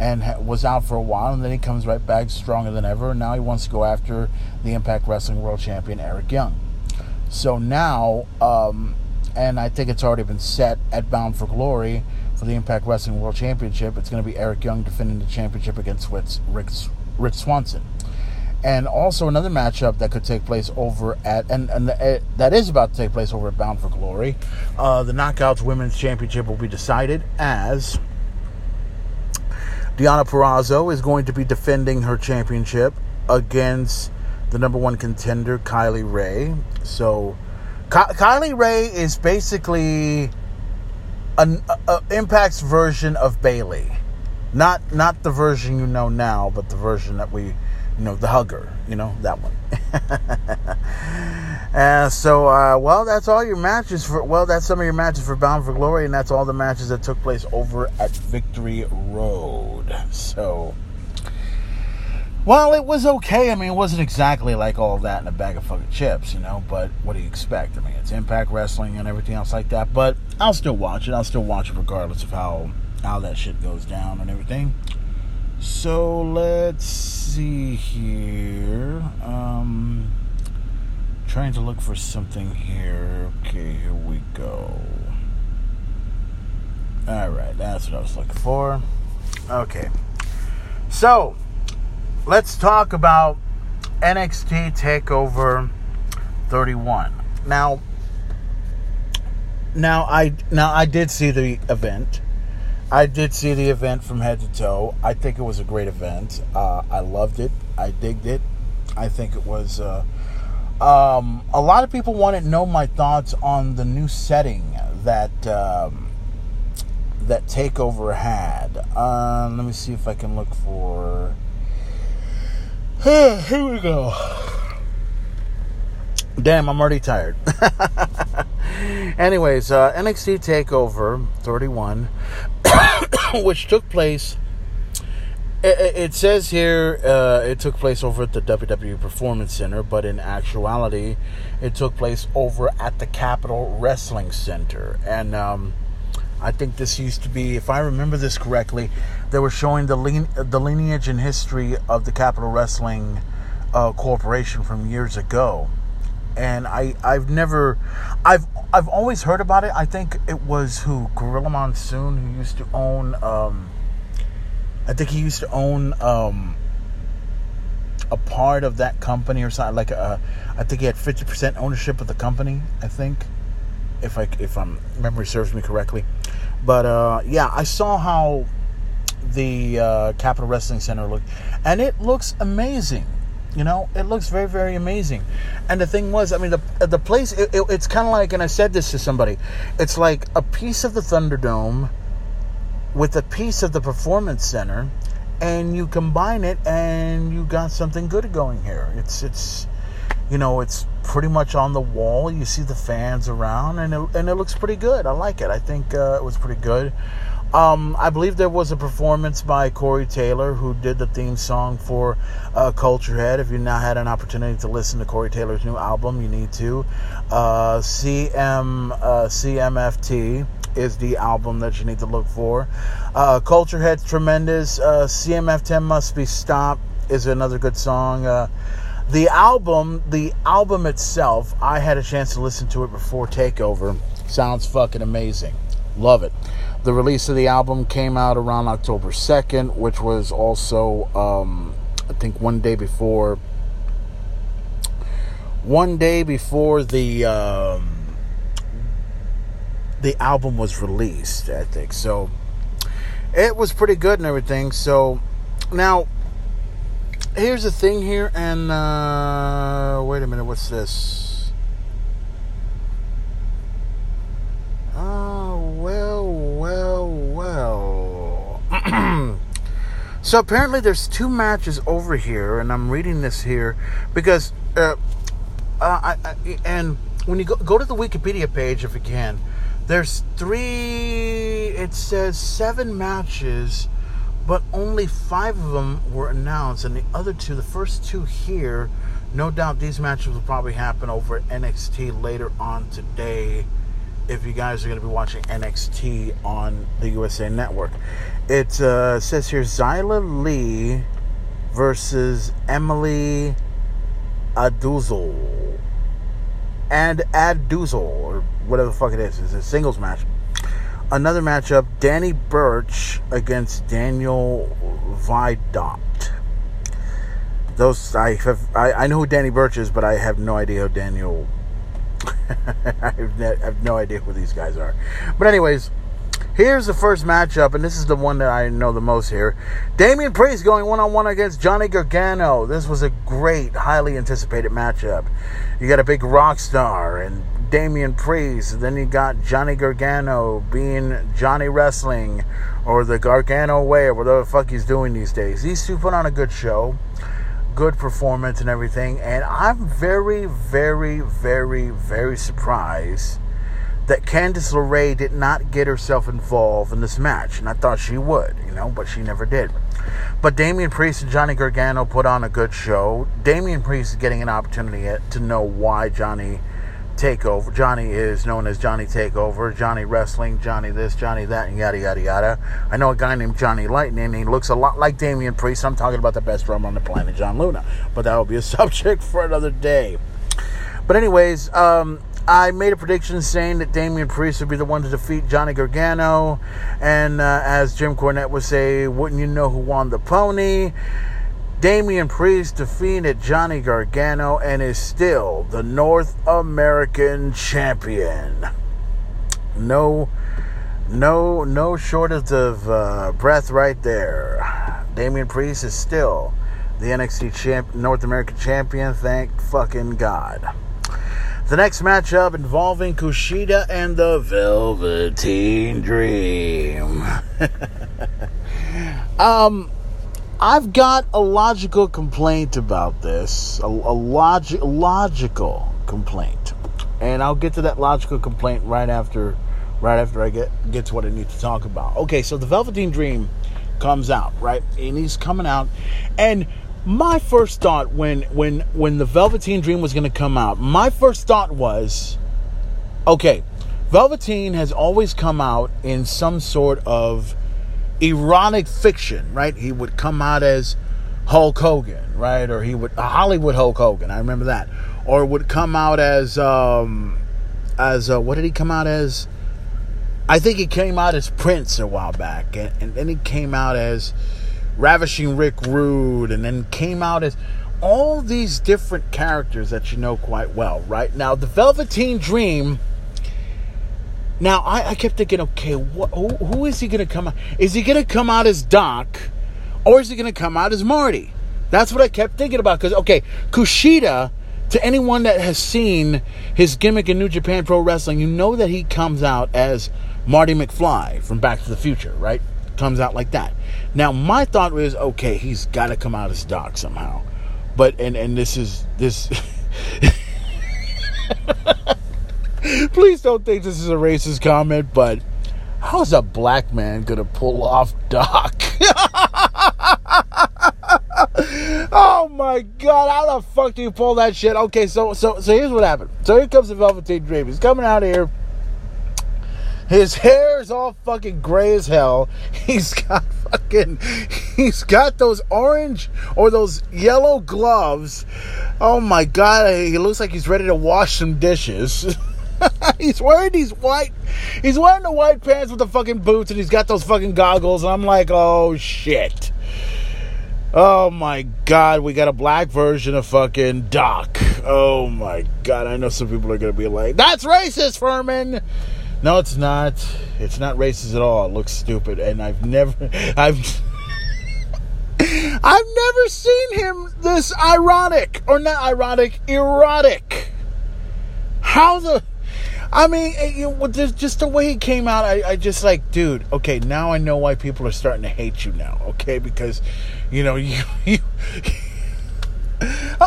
Speaker 1: and was out for a while, and then he comes right back stronger than ever. And now he wants to go after the Impact Wrestling World Champion Eric Young. So now, um, and I think it's already been set at Bound for Glory for the Impact Wrestling World Championship. It's going to be Eric Young defending the championship against Rick, Rick Swanson. And also another matchup that could take place over at and and the, uh, that is about to take place over at Bound for Glory. Uh, the Knockouts Women's Championship will be decided as Deonna Purrazzo is going to be defending her championship against the number one contender, Kylie Rae. So, Ky- Kylie Rae is basically an a, a Impact's version of Bayley, not not the version you know now, but the version that we, you know, the hugger, you know, that one. And so, uh, well, that's all your matches for. Well, that's some of your matches for Bound for Glory, and that's all the matches that took place over at Victory Road. So, well, it was okay. I mean, it wasn't exactly like all that in a bag of fucking chips, you know. But what do you expect? I mean, it's Impact Wrestling and everything else like that. But I'll still watch it. I'll still watch it regardless of how how that shit goes down and everything. So let's see here. Um trying to look for something here. Okay, here we go. Alright, that's what I was looking for. Okay. So, let's talk about NXT TakeOver 31. Now, now I now I did see the event. I did see the event from head to toe. I think it was a great event. Uh, I loved it. I digged it. I think it was uh, um, a lot of people want to know my thoughts on the new setting that um, that Takeover had. Uh, let me see if I can look for. Here we go. Damn, I'm already tired. Anyways, uh, NXT Takeover 31, which took place it, says here uh, it took place over at the WWE Performance Center, but in actuality, it took place over at the Capitol Wrestling Center. And um, I think this used to be, if I remember this correctly, they were showing the the lineage and history of the Capitol Wrestling uh, Corporation from years ago, and I I've never, I've I've always heard about it. I think it was who Gorilla Monsoon who used to own. Um, I think he used to own um, a part of that company or something. Like a, uh, I think he had fifty percent ownership of the company. I think, if I if I'm memory serves me correctly. But uh, yeah, I saw how the uh, Capitol Wrestling Center looked, and it looks amazing. You know, it looks very, very amazing. And the thing was, I mean, the the place it, it, it's kind of like, and I said this to somebody, it's like a piece of the Thunderdome with a piece of the Performance Center, and you combine it, and you got something good going here. It's it's you know, it's pretty much on the wall. You see the fans around, and it, and it looks pretty good. I like it. I think uh, it was pretty good. Um, I believe there was a performance by Corey Taylor, who did the theme song for uh, Culture Head. If you've not had an opportunity to listen to Corey Taylor's new album, you need to. Uh, CM uh, CMFT is the album that you need to look for. Uh, Culture Head's tremendous. Uh, CMFT Must Be Stopped is another good song. Uh, the album, the album itself, I had a chance to listen to it before Takeover. Sounds fucking amazing. Love it. The release of the album came out around October 2nd, which was also, um, I think, one day before. One day before the um, the album was released, I think. So it was pretty good and everything. So now here's the thing here, and uh, wait a minute, what's this? Oh, well, well, well. so apparently, there's two matches over here, and I'm reading this here because, uh, uh, I, I, and when you go, go to the Wikipedia page, if you can, there's three, it says seven matches but only five of them were announced, and the other two, the first two here, no doubt these matches will probably happen over at NXT later on today. If you guys are going to be watching NXT on the USA Network, it uh, says here Xia Li versus Emily Aduzel and Aduzel or whatever the fuck it is. It's a singles match another matchup Danny Burch against Daniel Vidot. Those I have I, I know who Danny Burch is, but I have no idea who Daniel. I have no idea who these guys are. But anyways, here's the first matchup, and this is the one that I know the most here. Damian Priest going one on one against Johnny Gargano. This was a great, highly anticipated matchup. You got a big rock star and Damian Priest. Then you got Johnny Gargano being Johnny Wrestling or the Gargano Way or whatever the fuck he's doing these days. These two put on a good show, good performance and everything. And I'm very, very, very, very surprised that Candice LeRae did not get herself involved in this match. And I thought she would, you know, but she never did. But Damian Priest and Johnny Gargano put on a good show. Damian Priest is getting an opportunity to know why Johnny Takeover. Johnny is known as Johnny Takeover, Johnny Wrestling, Johnny this, Johnny that, and yada yada yada. I know a guy named Johnny Lightning. He looks a lot like Damian Priest. I'm talking about the best drummer on the planet, John Luna. But that will be a subject for another day. But anyways, um, I made a prediction saying that Damian Priest would be the one to defeat Johnny Gargano, and uh, as Jim Cornette would say, "Wouldn't you know who won the pony?" Damian Priest defeated Johnny Gargano and is still the North American champion. No, no, no shortage of uh, breath right there. Damian Priest is still the NXT champ, North American champion. Thank fucking God. The next matchup involving Kushida and the Velveteen Dream. um I've got a logical complaint about this. A, a logi- logical complaint. And I'll get to that logical complaint right after right after I get get to what I need to talk about. Okay, so the Velveteen Dream comes out, right? And he's coming out and my first thought when when when the Velveteen Dream was going to come out, my first thought was okay, Velveteen has always come out in some sort of erotic fiction, right? He would come out as Hulk Hogan, right? Or he would Hollywood Hulk Hogan. I remember that. Or would come out as um as uh, what did he come out as? I think he came out as Prince a while back, and, and then he came out as Ravishing Rick Rude, and then came out as all these different characters that you know quite well, right? Now, the Velveteen Dream. Now, I, I kept thinking, okay, who, who is he going to come out? Is he going to come out as Doc, or is he going to come out as Marty? That's what I kept thinking about. Because, okay, Kushida, to anyone that has seen his gimmick in New Japan Pro Wrestling, you know that he comes out as Marty McFly from Back to the Future, right? Comes out like that. Now, my thought was, okay, he's got to come out as Doc somehow. But, and, and this is, this. Please don't think this is a racist comment, but how is a black man gonna pull off Doc? oh my god, how the fuck do you pull that shit? Okay, so so so here's what happened. So here comes the Velveteen Dream. He's coming out of here. His hair is all fucking gray as hell. He's got fucking he's got those orange or those yellow gloves. Oh my god, he looks like he's ready to wash some dishes. he's wearing these white he's wearing the white pants with the fucking boots and he's got those fucking goggles and I'm like, "Oh shit." Oh my god, we got a black version of fucking Doc. Oh my god, I know some people are gonna be like, "That's racist, Furman." No, it's not. It's not racist at all. It looks stupid, and I've never, I've, I've never seen him this ironic or not ironic, erotic. How the I mean, eh, you know, just the way he came out, I, I just like, dude. Okay, now I know why people are starting to hate you now. Okay, because you know you. you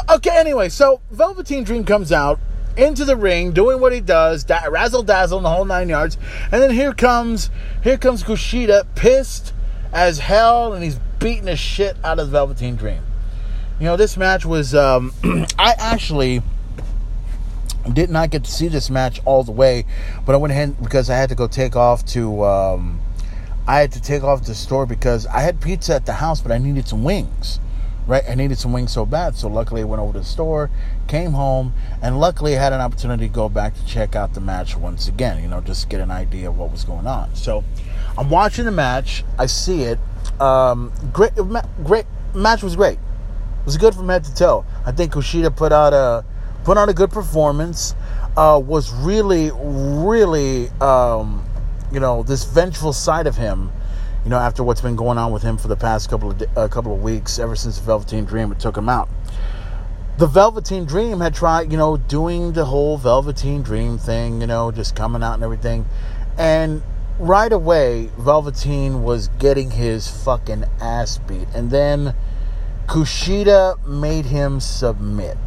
Speaker 1: okay, anyway, so Velveteen Dream comes out into the ring, doing what he does, da- razzle dazzle in the whole nine yards, and then here comes here comes Kushida, pissed as hell, and he's beating the shit out of the Velveteen Dream. You know, this match was. Um, I actually did not get to see this match all the way, but I went ahead because I had to go take off to. Um, I had to take off to the store because I had pizza at the house, but I needed some wings. Right, I needed some wings so bad. So luckily, I went over to the store, came home, and luckily, I had an opportunity to go back to check out the match once again. You know, just get an idea of what was going on. So, I'm watching the match. I see it. Um, great, great match was great. It was good from head to toe. I think Kushida put out a put on a good performance. Uh, was really, really, um, you know, this vengeful side of him. You know, after what's been going on with him for the past couple of uh, couple of weeks, ever since the Velveteen Dream it took him out. The Velveteen Dream had tried, you know, doing the whole Velveteen Dream thing, you know, just coming out and everything, and right away, Velveteen was getting his fucking ass beat, and then Kushida made him submit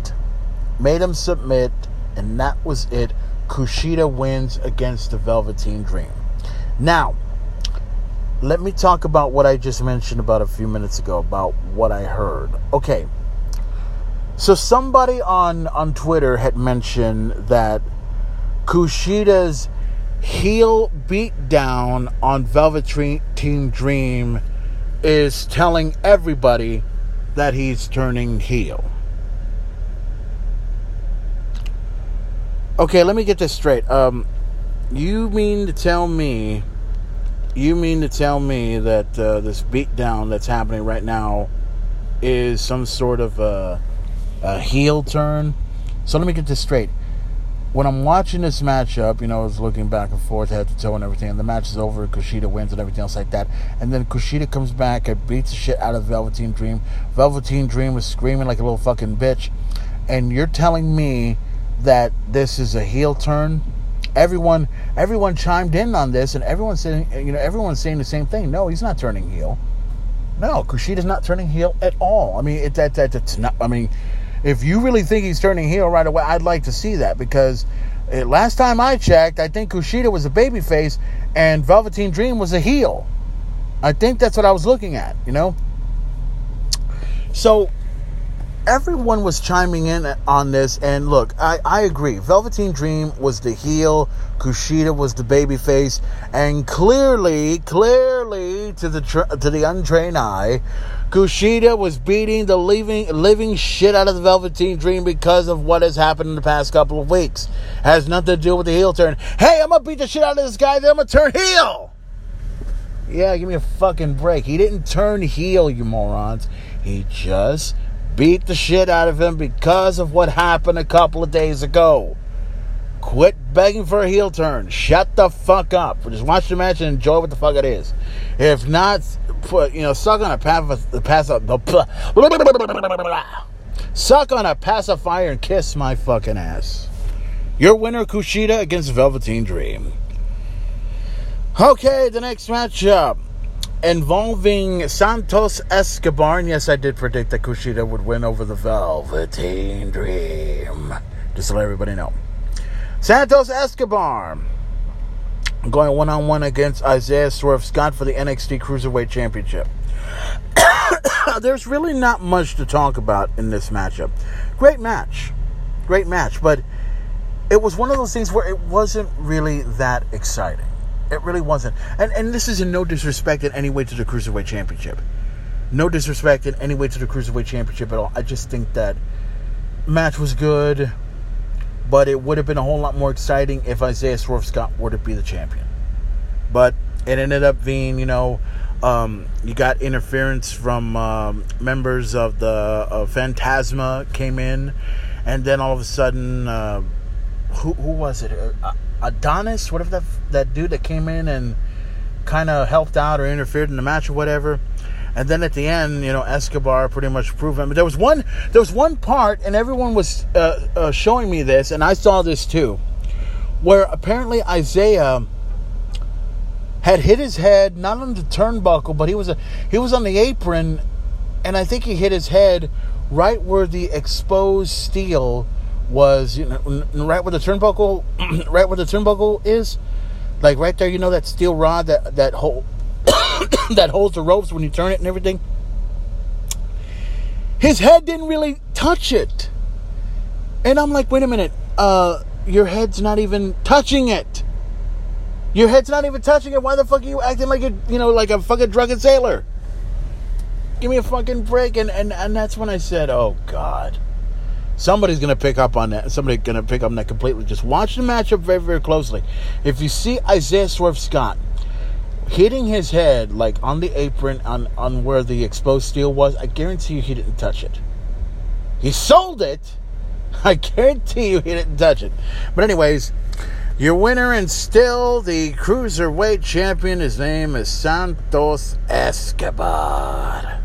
Speaker 1: made him submit, and that was it. Kushida wins against the Velveteen Dream. Now, let me talk about what I just mentioned about a few minutes ago about what I heard. Okay. So somebody on on Twitter had mentioned that Kushida's heel beatdown on Velvet Velveteen Dream is telling everybody that he's turning heel. Okay, let me get this straight. Um, you mean to tell me, you mean to tell me that uh, this beatdown that's happening right now is some sort of a, a heel turn? So let me get this straight. When I'm watching this matchup, you know, I was looking back and forth, head to toe, and everything. And the match is over. Kushida wins and everything else like that. And then Kushida comes back and beats the shit out of Velveteen Dream. Velveteen Dream was screaming like a little fucking bitch. And you're telling me that this is a heel turn. Everyone, everyone chimed in on this, and everyone's saying, you know, everyone's saying the same thing. No, he's not turning heel. No, Kushida's not turning heel at all. I mean, it, that that it's not. I mean, if you really think he's turning heel right away, I'd like to see that because uh, last time I checked, I think Kushida was a babyface and Velveteen Dream was a heel. I think that's what I was looking at. You know. So everyone was chiming in on this, and look, I, I agree. Velveteen Dream was the heel, Kushida was the babyface, and clearly, clearly to the to the untrained eye, Kushida was beating the living living shit out of the Velveteen Dream because of what has happened in the past couple of weeks. Has nothing to do with the heel turn. Hey, I'm gonna beat the shit out of this guy, then I'm gonna turn heel. Yeah, give me a fucking break. He didn't turn heel, you morons. He just beat the shit out of him because of what happened a couple of days ago. Quit begging for a heel turn. Shut the fuck up. Just watch the match and enjoy what the fuck it is. If not, put you know, suck on a pass, pass the suck on a pacifier and kiss my fucking ass. Your winner Kushida against Velveteen Dream. Okay, the next matchup involving Santos Escobar. And yes, I did predict that Kushida would win over the Velveteen Dream. Just to let everybody know. Santos Escobar going one on one against Isaiah Swerve Scott for the NXT Cruiserweight Championship. There's really not much to talk about in this matchup. Great match. Great match. But it was one of those things where it wasn't really that exciting. It really wasn't. And and this is in no disrespect in any way to the Cruiserweight Championship. No disrespect in any way to the Cruiserweight Championship at all. I just think that match was good, but it would have been a whole lot more exciting if Isaiah Swerve Scott were to be the champion. But it ended up being, you know, um, you got interference from um, members of the Fantasma came in, and then all of a sudden, uh, who who was it? Uh, Adonis, whatever that that dude that came in and kind of helped out or interfered in the match or whatever. And then at the end, you know, Escobar pretty much proved him. But there was one, there was one part, and everyone was uh, uh, showing me this, and I saw this too, where apparently Isaiah had hit his head not on the turnbuckle, but he was a he was on the apron, and I think he hit his head right where the exposed steel was you know right where the turnbuckle right where the turnbuckle is like right there you know that steel rod that that hold that holds the ropes when you turn it and everything. His head didn't really touch it. And i'm like wait a minute. Uh your head's not even touching it. Your head's not even touching it. Why the fuck are you acting like a you know like a fucking drunken sailor? Give me a fucking break. And and, and that's when i said oh god. Somebody's to pick up on that. Somebody's to pick up on that completely. Just watch the matchup very, very closely. If you see Isaiah Swerve Scott hitting his head like on the apron on, on where the exposed steel was, I guarantee you he didn't touch it. He sold it. I guarantee you he didn't touch it. But anyways, your winner and still the cruiserweight champion. His name is Santos Escobar.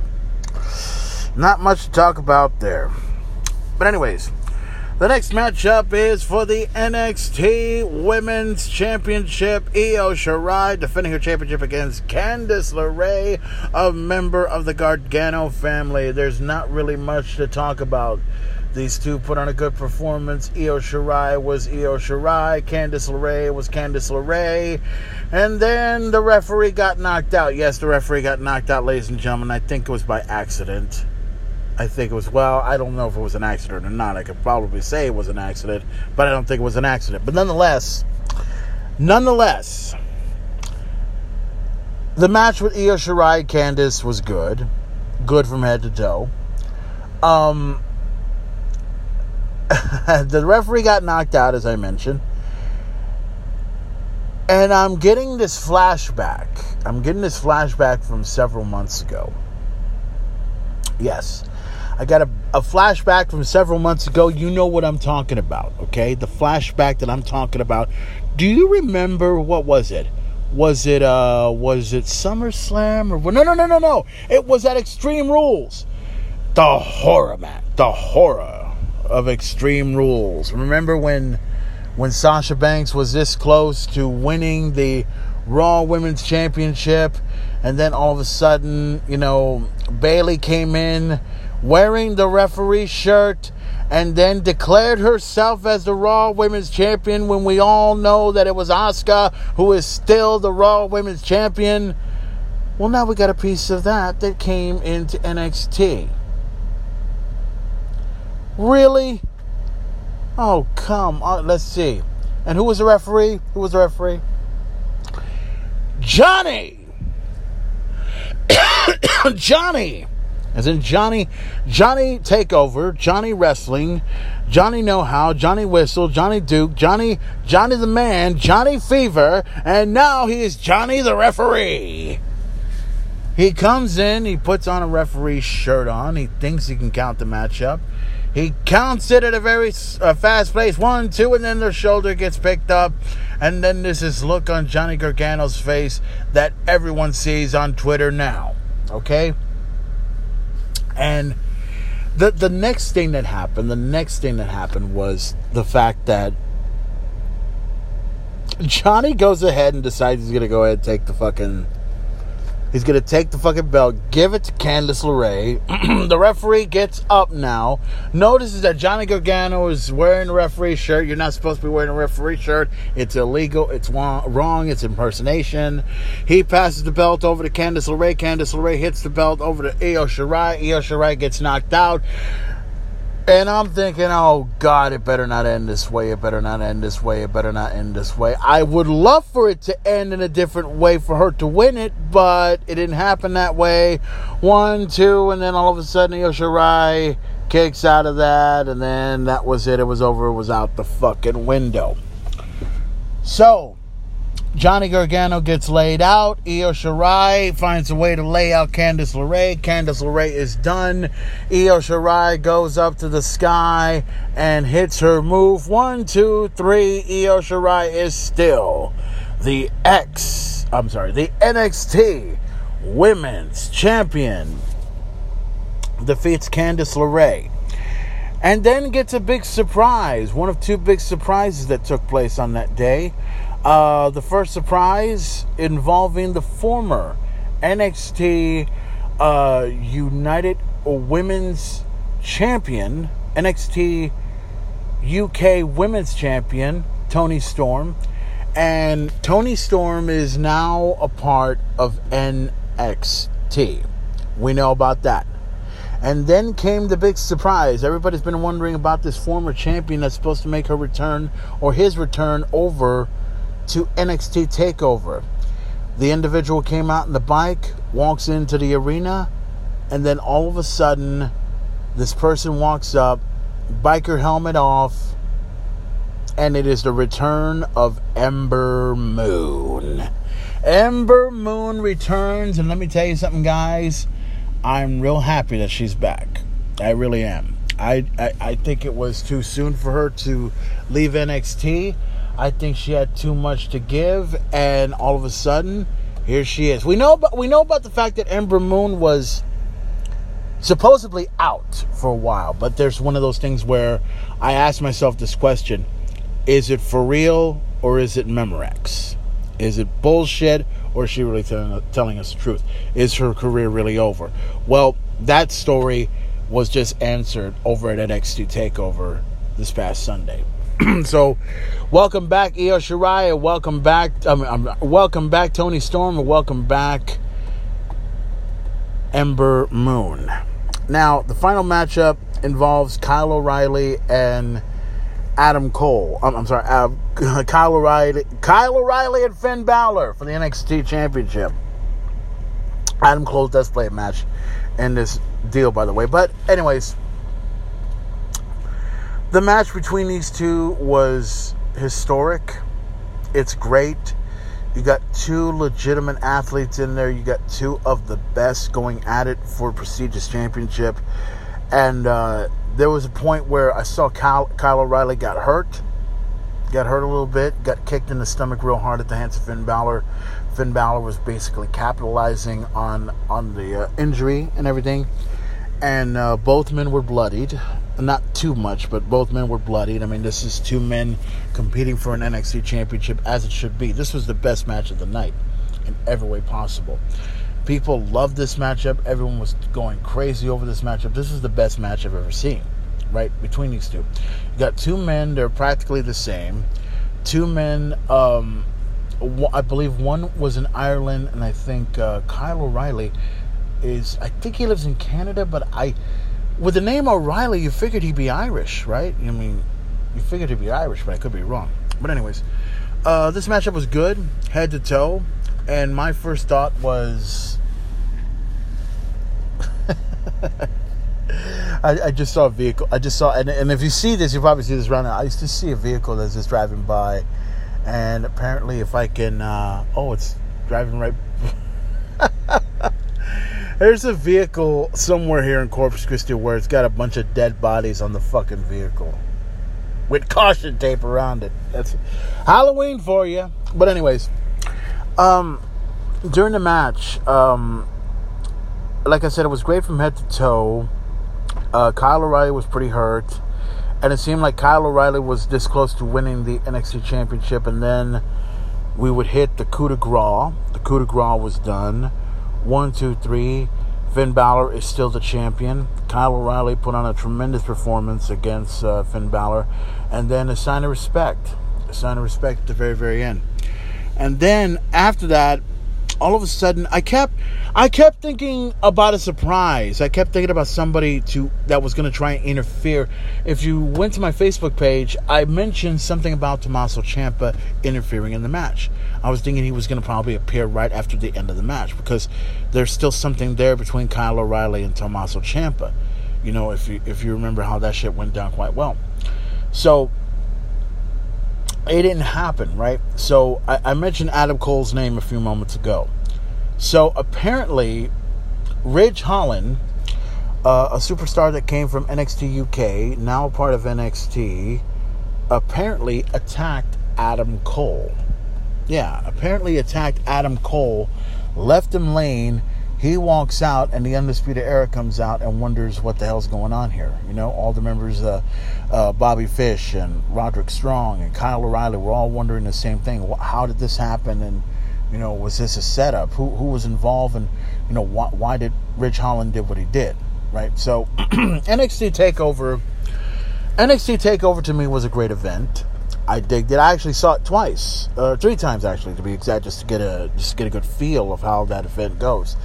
Speaker 1: Not much to talk about there. But, anyways, the next matchup is for the NXT Women's Championship. Io Shirai defending her championship against Candice LeRae, a member of the Gargano family. There's not really much to talk about. These two put on a good performance. Io Shirai was Io Shirai. Candice LeRae was Candice LeRae. And then the referee got knocked out. Yes, the referee got knocked out, ladies and gentlemen. I think it was by accident. I think it was, well, I don't know if it was an accident or not. I could probably say it was an accident, but I don't think it was an accident. But nonetheless, nonetheless, the match with Io Shirai Candice was good. Good from head to toe. Um, the referee got knocked out, as I mentioned. And I'm getting this flashback. I'm getting this flashback from several months ago. Yes. I got a, a flashback from several months ago. You know what I'm talking about, okay? The flashback that I'm talking about. Do you remember what was it? Was it uh was it SummerSlam or no no no no no. It was at Extreme Rules. The horror man. The horror of Extreme Rules. Remember when when Sasha Banks was this close to winning the Raw Women's Championship and then all of a sudden, you know, Bayley came in wearing the referee shirt and then declared herself as the Raw Women's Champion when we all know that it was Asuka who is still the Raw Women's Champion. Well, now we got a piece of that that came into NXT. Really? Oh, come on. Let's see. And who was the referee? Who was the referee? Johnny! Johnny! As in Johnny, Johnny Takeover, Johnny Wrestling, Johnny Know How, Johnny Whistle, Johnny Duke, Johnny, Johnny the Man, Johnny Fever, and now he is Johnny the Referee. He comes in, he puts on a referee shirt on, he thinks he can count the matchup. He counts it at a very uh, fast pace. One, two, and then the shoulder gets picked up. And then there's this look on Johnny Gargano's face that everyone sees on Twitter now. Okay? And the the next thing that happened, the next thing that happened was the fact that Johnny goes ahead and decides he's gonna go ahead and take the fucking He's going to take the fucking belt, give it to Candice LeRae. the referee gets up now, notices that Johnny Gargano is wearing a referee shirt. You're not supposed to be wearing a referee shirt. It's illegal. It's wrong. It's impersonation. He passes the belt over to Candice LeRae. Candice LeRae hits the belt over to Io Shirai. Io Shirai gets knocked out. And I'm thinking, oh God, it better not end this way. It better not end this way. It better not end this way. I would love for it to end in a different way for her to win it, but it didn't happen that way. One, two, and then all of a sudden, Io Shirai kicks out of that, and then that was it. It was over. It was out the fucking window. So, Johnny Gargano gets laid out. Io Shirai finds a way to lay out Candice LeRae. Candice LeRae is done. Io Shirai goes up to the sky and hits her move. One, two, three. Io Shirai is still the X, I'm sorry, the NXT Women's Champion. Defeats Candice LeRae. And then gets a big surprise. One of two big surprises that took place on that day. Uh, the first surprise involving the former NXT uh, United Women's Champion, NXT UK Women's Champion, Toni Storm. And Toni Storm is now a part of NXT. We know about that. And then came the big surprise. Everybody's been wondering about this former champion that's supposed to make her return or his return over to NXT TakeOver. The individual came out in the bike, walks into the arena, and then all of a sudden, this person walks up, biker helmet off, and it is the return of Ember Moon. Ember Moon returns, and let me tell you something, guys. I'm real happy that she's back. I really am. I, I, I think it was too soon for her to leave NXT. I think she had too much to give, and all of a sudden, here she is. We know about we know about the fact that Ember Moon was supposedly out for a while, but there's one of those things where I ask myself this question: Is it for real or is it Memorex? Is it bullshit or is she really telling, telling us the truth? Is her career really over? Well, that story was just answered over at NXT Takeover this past Sunday. so, welcome back, Io Shirai. Welcome back, um, um, welcome back, Toni Storm, welcome back, Ember Moon. Now, the final matchup involves Kyle O'Reilly and Adam Cole. I'm, I'm sorry, uh, Kyle O'Reilly, Kyle O'Reilly and Finn Balor for the NXT Championship. Adam Cole does play a match in this deal, by the way. But, anyways, the match between these two was historic. It's great. You got two legitimate athletes in there. You got two of the best going at it for a prestigious championship. And uh, there was a point where I saw Kyle, Kyle O'Reilly got hurt. Got hurt a little bit. Got kicked in the stomach real hard at the hands of Finn Balor. Finn Balor was basically capitalizing on on the uh, injury and everything. And uh, both men were bloodied not too much, but both men were bloodied. I mean, this is two men competing for an NXT championship as it should be. This was the best match of the night in every way possible. People loved this matchup. Everyone was going crazy over this matchup. This is the best match I've ever seen, right? Between these two. You got two men, they're practically the same. Two men, um, I believe one was in Ireland, and I think uh, Kyle O'Reilly is, I think he lives in Canada, but I with the name O'Reilly, you figured he'd be Irish, right? I mean, you figured he'd be Irish, but I could be wrong. But anyways, uh, this matchup was good, head to toe, and my first thought was. I, I, just saw a vehicle. I just saw, and, and if you see this, you probably see this around. I used to see a vehicle that's just driving by, and apparently, if I can, uh, oh, it's driving right. There's a vehicle somewhere here in Corpus Christi where it's got a bunch of dead bodies on the fucking vehicle with caution tape around it. That's Halloween for you. But anyways, um, during the match, um, like I said, it was great from head to toe. Uh, Kyle O'Reilly was pretty hurt, and it seemed like Kyle O'Reilly was this close to winning the NXT Championship, and then we would hit the coup de grace. The coup de grace was done. One, two, three. Finn Balor is still the champion. Kyle O'Reilly put on a tremendous performance against uh, Finn Balor. And then a sign of respect. A sign of respect at the very, very end. And then after that, all of a sudden I kept I kept thinking about a surprise. I kept thinking about somebody to that was going to try and interfere. If you went to my Facebook page, I mentioned something about Tommaso Ciampa interfering in the match. I was thinking he was going to probably appear right after the end of the match because there's still something there between Kyle O'Reilly and Tommaso Ciampa. You know, if you if you remember how that shit went down quite well. So it didn't happen, right? So I, I mentioned Adam Cole's name a few moments ago. So apparently, Ridge Holland, uh, a superstar that came from NXT UK, now part of NXT, apparently attacked Adam Cole. Yeah, apparently attacked Adam Cole, left him laying, he walks out, and the Undisputed Era comes out and wonders what the hell's going on here. You know, all the members, uh, uh, Bobby Fish and Roderick Strong and Kyle O'Reilly, were all wondering the same thing. How did this happen? And you know, was this a setup? Who who was involved? And you know, why, why did Ridge Holland did what he did? Right. So NXT Takeover, NXT Takeover to me was a great event. I digged it. I actually saw it twice, uh, three times actually, to be exact, just to get a just get a good feel of how that event goes.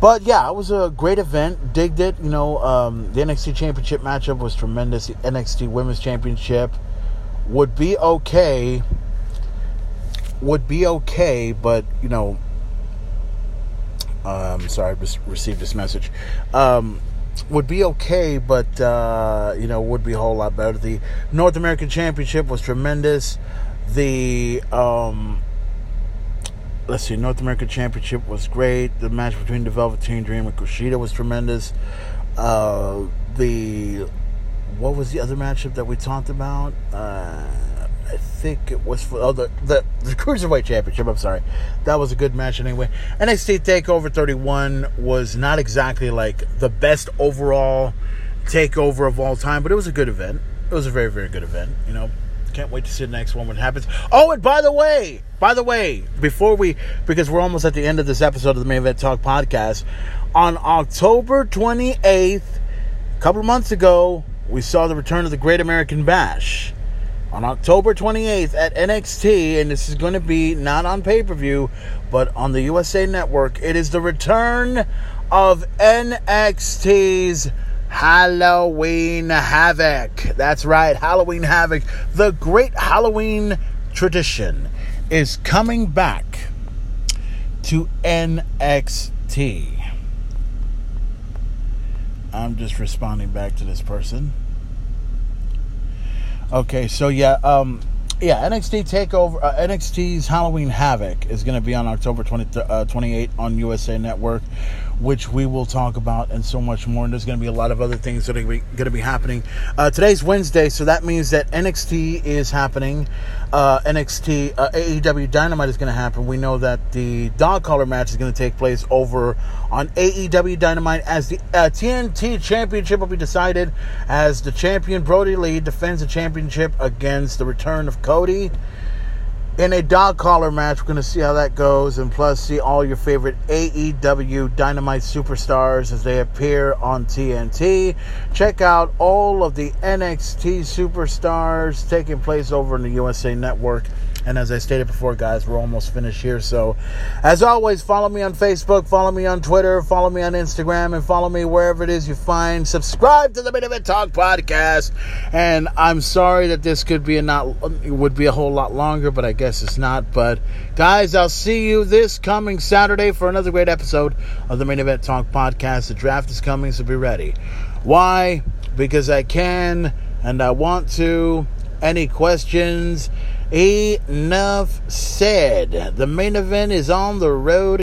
Speaker 1: But yeah, it was a great event. Digged it. You know, um, the NXT Championship matchup was tremendous. The NXT Women's Championship would be okay. Would be okay, but you know, um, sorry, I just received this message. Um, would be okay, but uh, you know would be a whole lot better. The North American Championship was tremendous. The um, let's see, North American Championship was great. The match between the Velveteen Dream and Kushida was tremendous. Uh, the what was the other matchup that we talked about? Uh, I think it was for oh, the, the, the Cruiserweight Championship. I'm sorry. That was a good match anyway. NXT TakeOver 31 was not exactly like the best overall takeover of all time, but it was a good event. It was a very, very good event. You know, can't wait to see the next one when it happens. Oh, and by the way, by the way, before we, because we're almost at the end of this episode of the Main Event Talk podcast, on October 28th, a couple of months ago, we saw the return of the Great American Bash on October 28th at NXT, and this is going to be not on pay per view, but on the USA Network. It is the return of NXT's Halloween Havoc. That's right, Halloween Havoc. The great Halloween tradition is coming back to NXT. I'm just responding back to this person. Okay, so yeah, um, yeah, NXT Takeover, uh, NXT's Halloween Havoc is going to be on October 20, uh, 28 on USA Network which we will talk about and so much more. And there's going to be a lot of other things that are going to be happening. Uh, today's Wednesday, so that means that NXT is happening. Uh, NXT uh, AEW Dynamite is going to happen. We know that the dog collar match is going to take place over on AEW Dynamite as the TNT uh, Championship will be decided as the champion Brodie Lee defends the championship against the return of Cody in a dog collar match. We're going to see how that goes, and plus see all your favorite AEW Dynamite superstars as they appear on TNT. Check out all of the NXT superstars taking place over in the USA Network And as I stated before, guys, we're almost finished here. So, as always, follow me on Facebook, follow me on Twitter, follow me on Instagram, and follow me wherever it is you find. Subscribe to the Main Event Talk podcast. And I'm sorry that this could be a not would be a whole lot longer, but I guess it's not. But guys, I'll see you this coming Saturday for another great episode of the Main Event Talk podcast. The draft is coming, so be ready. Why? Because I can and I want to. Any questions? Enough said. The main event is on the road.